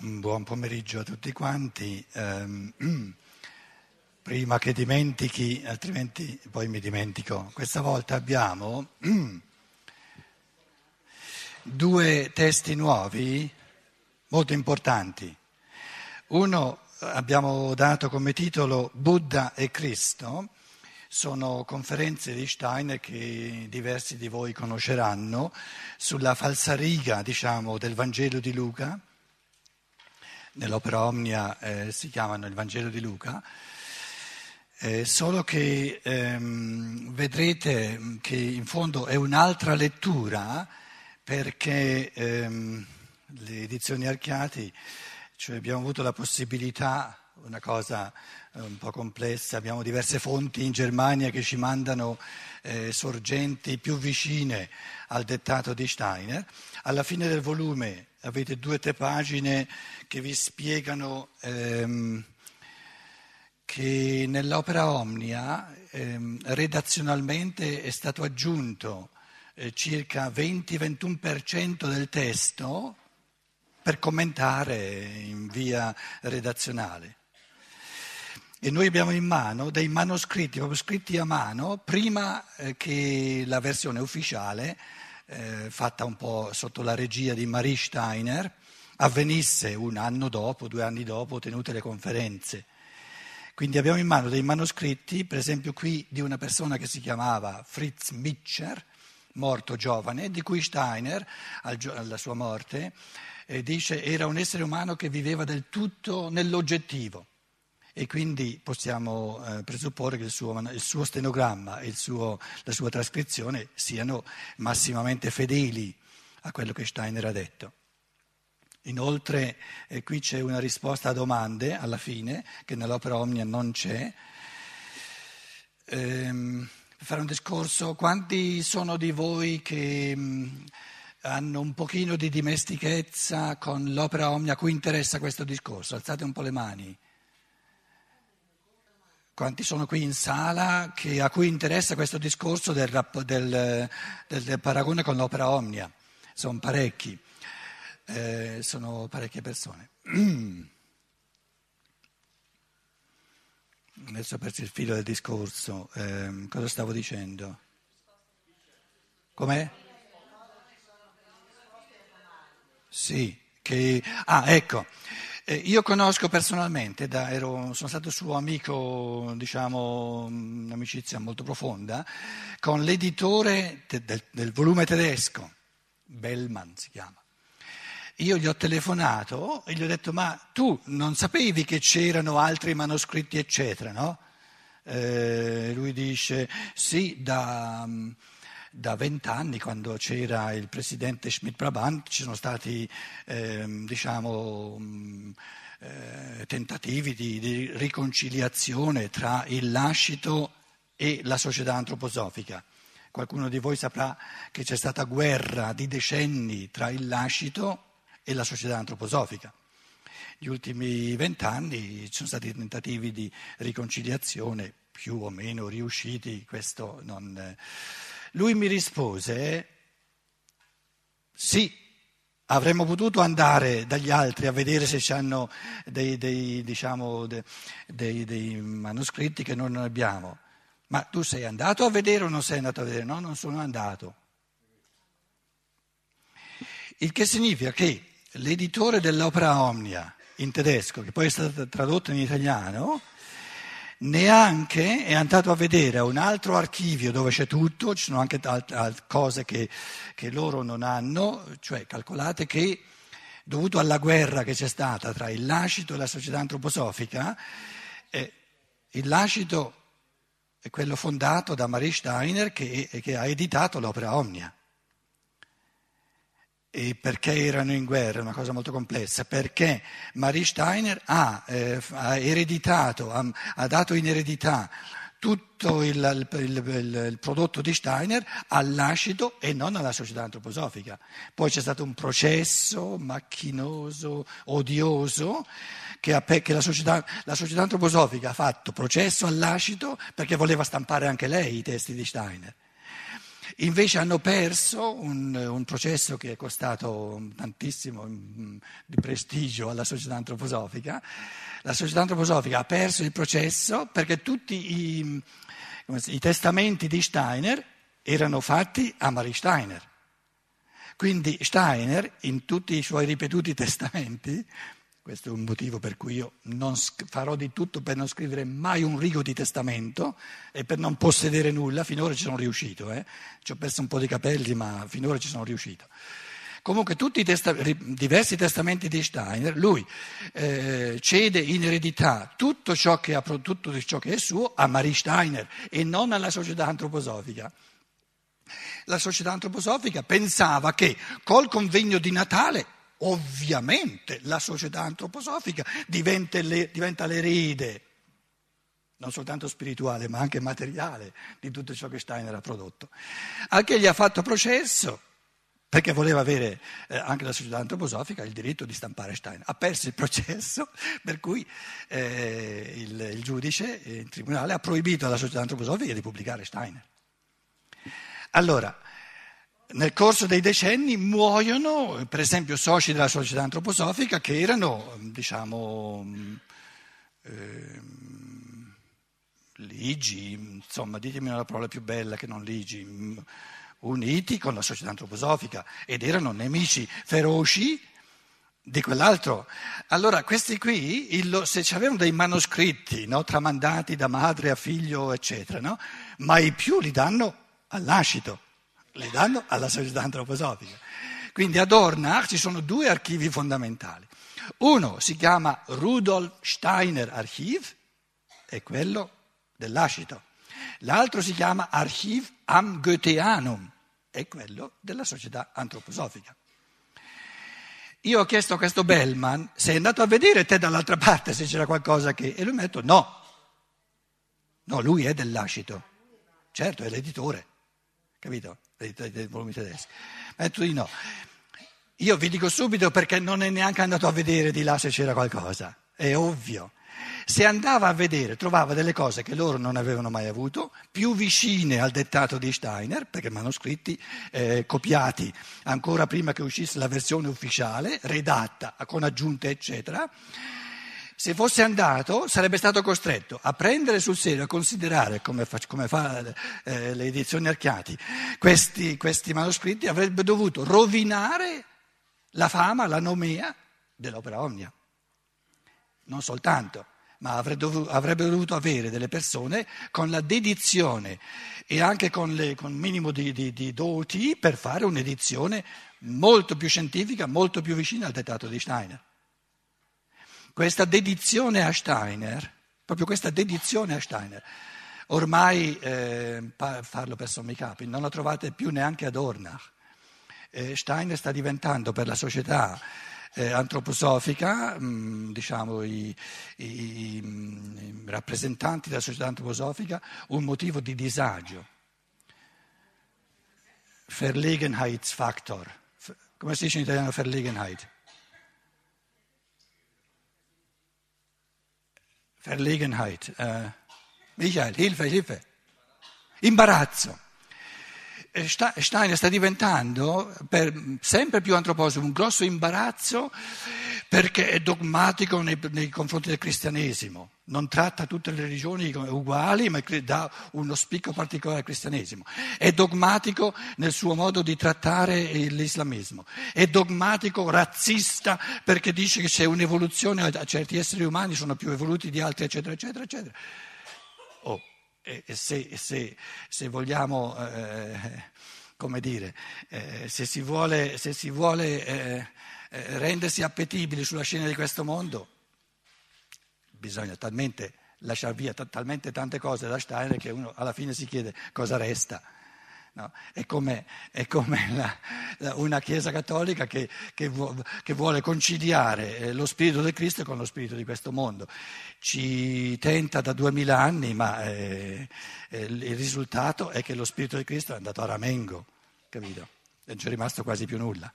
Buon pomeriggio a tutti quanti. Um, prima che dimentichi, altrimenti poi mi dimentico, questa volta abbiamo due testi nuovi molto importanti. Uno abbiamo dato come titolo Buddha e Cristo sono conferenze di Steiner che diversi di voi conosceranno sulla falsariga, diciamo, del Vangelo di Luca. Nell'opera Omnia eh, si chiamano il Vangelo di Luca. Eh, solo che ehm, vedrete che in fondo è un'altra lettura perché ehm, le edizioni Archiati, cioè abbiamo avuto la possibilità una cosa un po' complessa, abbiamo diverse fonti in Germania che ci mandano eh, sorgenti più vicine al dettato di Steiner. Alla fine del volume avete due o tre pagine che vi spiegano ehm, che nell'opera Omnia ehm, redazionalmente è stato aggiunto eh, circa 20-21% del testo per commentare in via redazionale. E noi abbiamo in mano dei manoscritti, proprio scritti a mano, prima eh, che la versione ufficiale, eh, fatta un po' sotto la regia di Marie Steiner, avvenisse un anno dopo, due anni dopo, tenute le conferenze. Quindi abbiamo in mano dei manoscritti, per esempio qui di una persona che si chiamava Fritz Mitscher, morto giovane, di cui Steiner, alla sua morte, eh, dice era un essere umano che viveva del tutto nell'oggettivo e quindi possiamo eh, presupporre che il suo, il suo stenogramma e la sua trascrizione siano massimamente fedeli a quello che Steiner ha detto. Inoltre eh, qui c'è una risposta a domande alla fine, che nell'opera Omnia non c'è. Ehm, per fare un discorso, quanti sono di voi che mh, mm, hanno un pochino di dimestichezza con l'opera Omnia a cui interessa questo discorso? Alzate un po' le mani. Quanti sono qui in sala che, a cui interessa questo discorso del, del, del paragone con l'opera Omnia? Sono parecchi, eh, sono parecchie persone. Adesso ho perso il filo del discorso. Eh, cosa stavo dicendo? Com'è? Sì, che... Ah, ecco. Eh, io conosco personalmente, da, ero, sono stato suo amico, diciamo, un'amicizia molto profonda, con l'editore te, del, del, volume tedesco, Bellman si chiama. Io gli ho telefonato e gli ho detto, ma tu non sapevi che c'erano altri manoscritti, eccetera, no? Eh, lui dice, sì, da da vent'anni, quando c'era il presidente Schmidt-Brabant, ci sono stati eh, diciamo, mh, eh, tentativi di, di, riconciliazione tra il lascito e la società antroposofica. Qualcuno di voi saprà che c'è stata guerra di decenni tra il lascito e la società antroposofica. Negli ultimi vent'anni ci sono stati tentativi di riconciliazione più o meno riusciti, questo non. Eh, lui mi rispose, sì, avremmo potuto andare dagli altri a vedere se hanno dei, dei, diciamo, dei, dei manoscritti che non abbiamo. Ma tu sei andato a vedere o non sei andato a vedere? No, non sono andato. Il che significa che l'editore dell'opera Omnia in tedesco, che poi è stata tradotta in italiano, neanche è andato a vedere un altro archivio dove c'è tutto, ci sono anche altre cose che, che loro non hanno, cioè calcolate che dovuto alla guerra che c'è stata tra il lascito e la società antroposofica, eh, il lascito è quello fondato da Marie Steiner che, che ha editato l'opera Omnia. E perché erano in guerra? È una cosa molto complessa. Perché Marie Steiner ha, eh, ha ereditato, ha, ha, dato in eredità tutto il, il, il, il, prodotto di Steiner all'acido e non alla società antroposofica. Poi c'è stato un processo macchinoso, odioso, che, ha, che la, società, la società antroposofica ha fatto processo all'acido perché voleva stampare anche lei i testi di Steiner. Invece hanno perso un, un, processo che è costato tantissimo mm, di prestigio alla società antroposofica. La società antroposofica ha perso il processo perché tutti i, i testamenti di Steiner erano fatti a Marie Steiner. Quindi Steiner, in tutti i suoi ripetuti testamenti, questo è un motivo per cui io farò di tutto per non scrivere mai un rigo di testamento e per non possedere nulla. Finora ci sono riuscito, eh? ci ho perso un po' di capelli, ma finora ci sono riuscito. Comunque tutti i testa- diversi testamenti di Steiner, lui eh, cede in eredità tutto ciò, ha, tutto ciò che è suo a Marie Steiner e non alla società antroposofica. La società antroposofica pensava che col convegno di Natale Ovviamente la società antroposofica diventa, le, diventa l'erede, non soltanto spirituale ma anche materiale di tutto ciò che Steiner ha prodotto. Anche gli ha fatto processo perché voleva avere eh, anche la società antroposofica il diritto di stampare Steiner. Ha perso il processo, per cui eh, il, il, giudice in tribunale ha proibito alla società antroposofica di pubblicare Steiner. Allora, nel corso dei decenni muoiono, per esempio, soci della società antroposofica che erano, diciamo, eh, ligi, insomma, ditemi una parola più bella che non ligi, uniti con la società antroposofica ed erano nemici feroci di quell'altro. Allora, questi qui, il, se avevano dei manoscritti no, tramandati da madre a figlio, eccetera, no, mai più li danno all'ascito le danno alla società antroposofica. Quindi ad Ornach ci sono due archivi fondamentali. Uno si chiama Rudolf Steiner Archiv, è quello dell'Ascito. L'altro si chiama Archiv am Goetheanum, è quello della società antroposofica. Io ho chiesto a questo Bellman, sei andato a vedere te dall'altra parte se c'era qualcosa che... E lui mi ha detto no. No, lui è dell'Ascito. Certo, è l'editore capito? Dei, dei, dei volumi tedeschi. Ha detto di no. Io vi dico subito perché non è neanche andato a vedere di là se c'era qualcosa, è ovvio. Se andava a vedere trovava delle cose che loro non avevano mai avuto, più vicine al dettato di Steiner, perché manoscritti eh, copiati ancora prima che uscisse la versione ufficiale, redatta con aggiunte eccetera se fosse andato sarebbe stato costretto a prendere sul serio, a considerare, come fa, come fa eh, le edizioni Archiati, questi, questi manoscritti, avrebbe dovuto rovinare la fama, la nomea dell'opera omnia. Non soltanto, ma avrebbe dovuto, avrebbe dovuto avere delle persone con la dedizione e anche con, un minimo di, di, di doti per fare un'edizione molto più scientifica, molto più vicina al dettato di Steiner. Questa dedizione a Steiner, proprio questa dedizione a Steiner, ormai, eh, farlo per sommi capi, non la trovate più neanche ad Ornach. Eh, Steiner sta diventando per la società eh, antroposofica, mh, mm, diciamo i, i, i rappresentanti della società antroposofica, un motivo di disagio. Verlegenheitsfaktor. Come si dice in italiano Verlegenheit? Verlegenheit. Äh, Michael, Hilfe, Hilfe. Imbarazzo. Eh, Steiner sta diventando per sempre più antroposofo un grosso imbarazzo perché è dogmatico nei, nei, confronti del cristianesimo, non tratta tutte le religioni uguali ma dà uno spicco particolare al cristianesimo, è dogmatico nel suo modo di trattare l'islamismo, è dogmatico razzista perché dice che c'è un'evoluzione, a certi esseri umani sono più evoluti di altri eccetera eccetera eccetera. Oh se, se, se vogliamo, eh, come dire, eh, se si vuole, se si vuole eh, eh, rendersi appetibili sulla scena di questo mondo, bisogna talmente lasciare via t- talmente tante cose da Steiner che uno alla fine si chiede cosa resta. No? È come, è come la, la, una Chiesa cattolica che, che, vu, che, vuole conciliare eh, lo spirito del Cristo con lo spirito di questo mondo. Ci tenta da duemila anni, ma eh, eh, il risultato è che lo spirito del Cristo è andato a ramengo, capito? Non c'è rimasto quasi più nulla.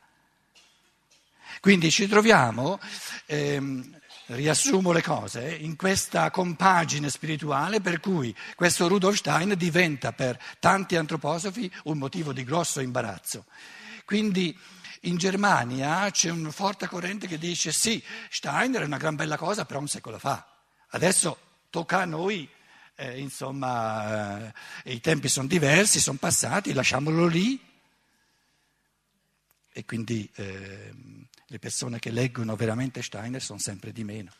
Quindi ci troviamo ehm, riassumo le cose in questa compagine spirituale per cui questo Rudolf Steiner diventa per tanti antroposofi un motivo di grosso imbarazzo. Quindi in Germania c'è un forte corrente che dice sì, Steiner è una gran bella cosa, però un secolo fa. Adesso tocca a noi, eh, insomma, eh, i tempi sono diversi, sono passati, lasciamolo lì. E quindi eh, le persone che leggono veramente Steiner sono sempre di meno.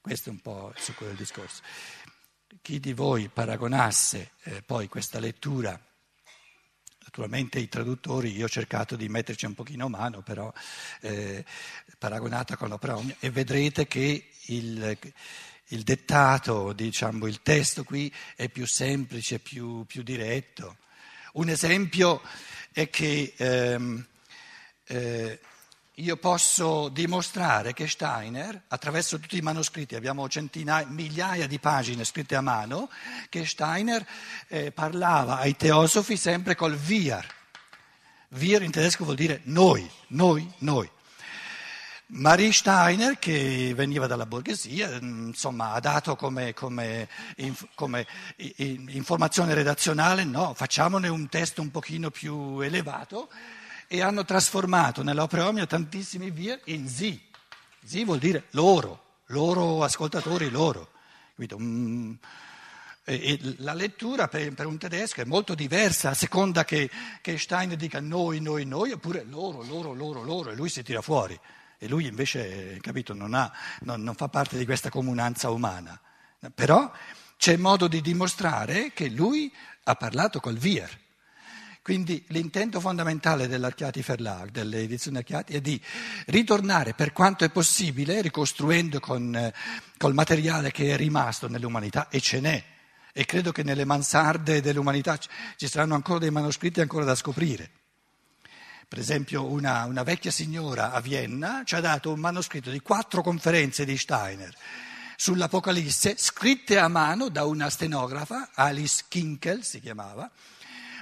Questo è un po' il succo del discorso. Chi di voi paragonasse eh, poi questa lettura Naturalmente i traduttori, io ho cercato di metterci un pochino mano, però eh, paragonata con l'opera omnia, e vedrete che il, il dettato, diciamo, il testo qui è più semplice, più, più diretto. Un esempio è che ehm, eh, io posso dimostrare che Steiner, attraverso tutti i manoscritti, abbiamo centinaia, migliaia di pagine scritte a mano, che Steiner eh, parlava ai teosofi sempre col wir. Wir in tedesco vuol dire noi, noi, noi. Marie Steiner, che veniva dalla borghesia, insomma, ha dato come, come, come informazione redazionale, no, facciamone un testo un pochino più elevato e hanno trasformato nell'opera omnia tantissimi via in zi. Zi vuol dire loro, loro ascoltatori, loro. Mm. E, la lettura per, per, un tedesco è molto diversa a seconda che, che Steiner dica noi, noi, noi, oppure loro, loro, loro, loro, e lui si tira fuori. E lui invece, capito, non, ha, non, non fa parte di questa comunanza umana. Però c'è modo di dimostrare che lui ha parlato col Vier. Quindi l'intento fondamentale dell'Archiati Verlag, delle edizioni Archiati, è di ritornare per quanto è possibile, ricostruendo con eh, col materiale che è rimasto nell'umanità, e ce n'è, e credo che nelle mansarde dell'umanità ci saranno ancora dei manoscritti ancora da scoprire. Per esempio una, una vecchia signora a Vienna ci ha dato un manoscritto di quattro conferenze di Steiner sull'Apocalisse, scritte a mano da una stenografa, Alice Kinkel si chiamava,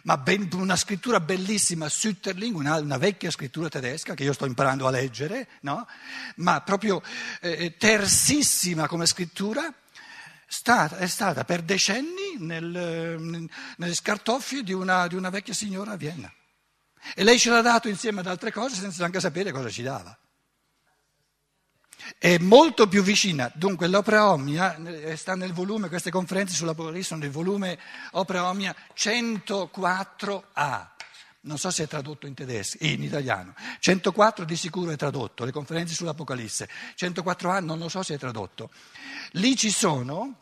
ma ben, una scrittura bellissima, Sütterling, una, una, vecchia scrittura tedesca che io sto imparando a leggere, no? ma proprio eh, eh tersissima come scrittura, stata, è stata per decenni nel, nelle scartoffie di una, di una vecchia signora a Vienna. E lei ce l'ha dato insieme ad altre cose senza neanche sapere cosa ci dava è molto più vicina. Dunque l'Opera Omnia eh, sta nel volume, queste conferenze sull'Apocalisse sono nel volume Opera Omnia 104A. Non so se è tradotto in tedesco, in italiano. 104 di sicuro è tradotto, le conferenze sull'Apocalisse. 104A non lo so se è tradotto. Lì ci sono,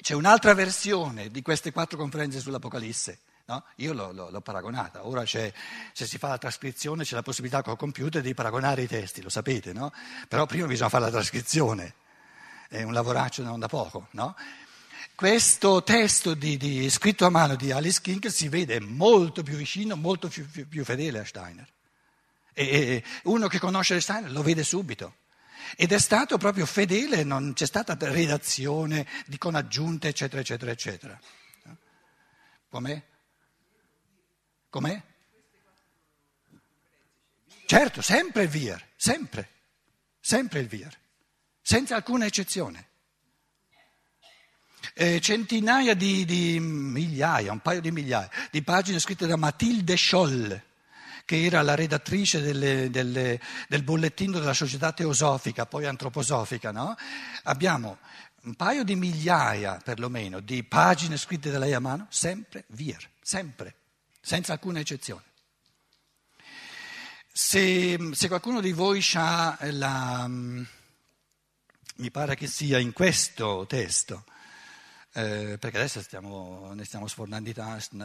c'è un'altra versione di queste quattro conferenze sull'Apocalisse No? Io l'ho, l'ho, l'ho, paragonata, ora se si fa la trascrizione c'è la possibilità col computer di paragonare i testi, lo sapete, no? Però prima bisogna fare la trascrizione, è un lavoraccio non da poco, no? Questo testo di, di, scritto a mano di Alice King si vede molto più vicino, molto più, più, più fedele a Steiner. E, e uno che conosce Steiner lo vede subito. Ed è stato proprio fedele, non c'è stata redazione di con aggiunte, eccetera, eccetera, eccetera. Com'è? Com'è? Certo, sempre il VIR, sempre, sempre il VIR, senza alcuna eccezione. Eh, centinaia di, di, migliaia, un paio di migliaia, di pagine scritte da Matilde Scholl, che era la redattrice delle, delle, del bollettino della società teosofica, poi antroposofica. No? Abbiamo un paio di migliaia, perlomeno, di pagine scritte da lei a mano, sempre VIR, sempre senza alcuna eccezione. Se, se qualcuno di voi ha la, mi pare che sia in questo testo, eh, perché adesso stiamo, ne stiamo sfornando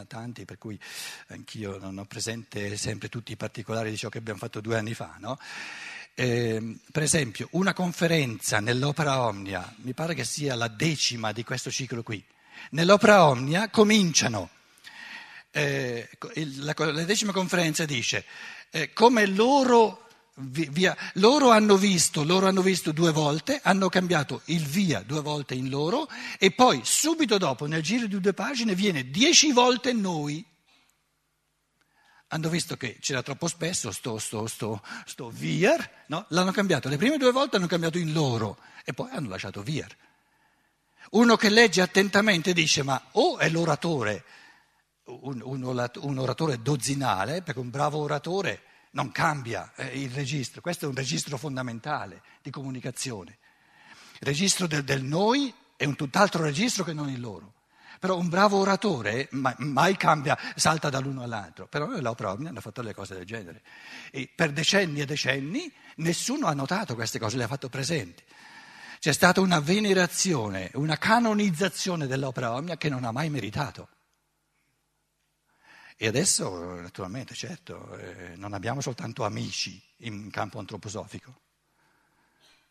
tanti, per cui anch'io non ho presente sempre tutti i particolari di ciò che abbiamo fatto due anni fa. No? Eh, per esempio, una conferenza nell'Opera Omnia, mi pare che sia la decima di questo ciclo qui, nell'Opera Omnia cominciano eh, la, la, decima conferenza dice eh, come loro, via, loro, hanno visto, loro hanno visto due volte, hanno cambiato il via due volte in loro e poi subito dopo, nel giro di due pagine, viene dieci volte noi. hanno visto che c'era troppo spesso sto, sto, sto, sto wir, no? l'hanno cambiato, le prime due volte hanno cambiato in loro e poi hanno lasciato wir. Uno che legge attentamente dice ma o è l'oratore, un, un, oratore dozzinale, perché un bravo oratore non cambia eh, il registro, questo è un registro fondamentale di comunicazione. Il registro del, del noi è un tutt'altro registro che non il loro. Però un bravo oratore mai, mai cambia, salta dall'uno all'altro. Però l'opera Omni hanno fatto delle cose del genere. E per decenni e decenni nessuno ha notato queste cose, le ha fatto presenti. C'è stata una venerazione, una canonizzazione dell'opera Omnia che non ha mai meritato. E adesso, naturalmente, certo, eh, non abbiamo soltanto amici in campo antroposofico.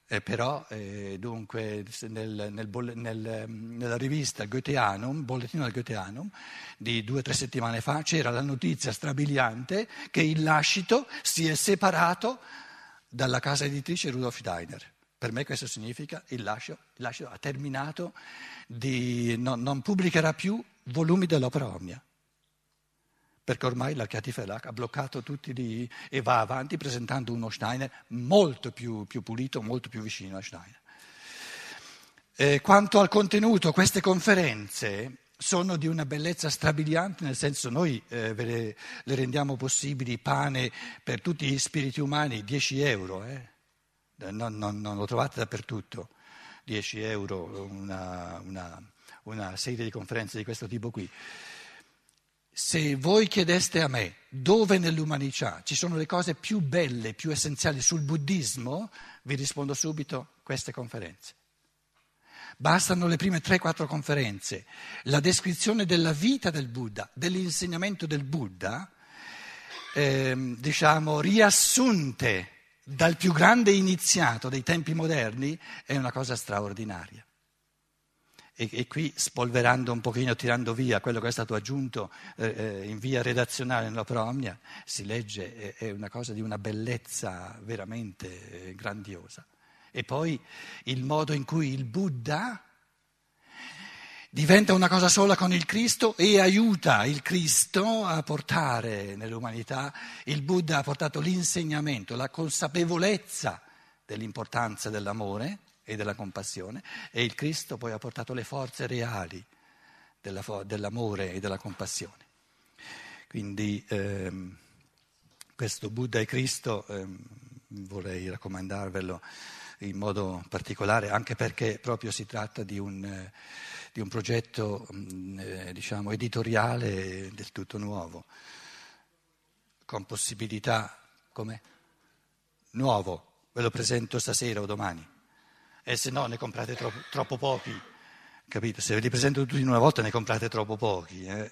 Eh, però eh, dunque nel, nel, nel, nella rivista Goetheanum, Bollettino del Goetheanum, di due o tre settimane fa, c'era la notizia strabiliante che il lascito si è separato dalla casa editrice Rudolf Steiner. Per me questo significa il lascito, il lascito ha terminato di... non, non pubblicherà più volumi dell'opera omnia perché ormai la Chiatifelak ha bloccato tutti lì e va avanti presentando uno Steiner molto più, più pulito, molto più vicino a Steiner. Eh, quanto al contenuto, queste conferenze sono di una bellezza strabiliante, nel senso noi eh, le, le, rendiamo possibili pane per tutti gli spiriti umani, 10 euro, eh? non, non, non, lo trovate dappertutto, 10 euro una, una, una serie di conferenze di questo tipo qui. Se voi chiedeste a me dove nell'umanità ci sono le cose più belle, più essenziali sul buddismo, vi rispondo subito queste conferenze. Bastano le prime 3-4 conferenze, la descrizione della vita del Buddha, dell'insegnamento del Buddha, eh, diciamo riassunte dal più grande iniziato dei tempi moderni, è una cosa straordinaria e, e, qui spolverando un pochino, tirando via quello che è stato aggiunto eh, eh in via redazionale nella Promnia, si legge, è, è, una cosa di una bellezza veramente eh, grandiosa. E poi il modo in cui il Buddha diventa una cosa sola con il Cristo e aiuta il Cristo a portare nell'umanità, il Buddha ha portato l'insegnamento, la consapevolezza dell'importanza dell'amore e della compassione e il Cristo poi ha portato le forze reali della, dell'amore e della compassione. Quindi ehm, questo Buddha e Cristo ehm, vorrei raccomandarvelo in modo particolare anche perché proprio si tratta di un, di un progetto mm, eh, diciamo, editoriale del tutto nuovo, con possibilità come? Nuovo, ve lo presento stasera o domani e se no ne comprate troppo, troppo pochi, capito? Se ve li presento tutti in una volta ne comprate troppo pochi. Eh?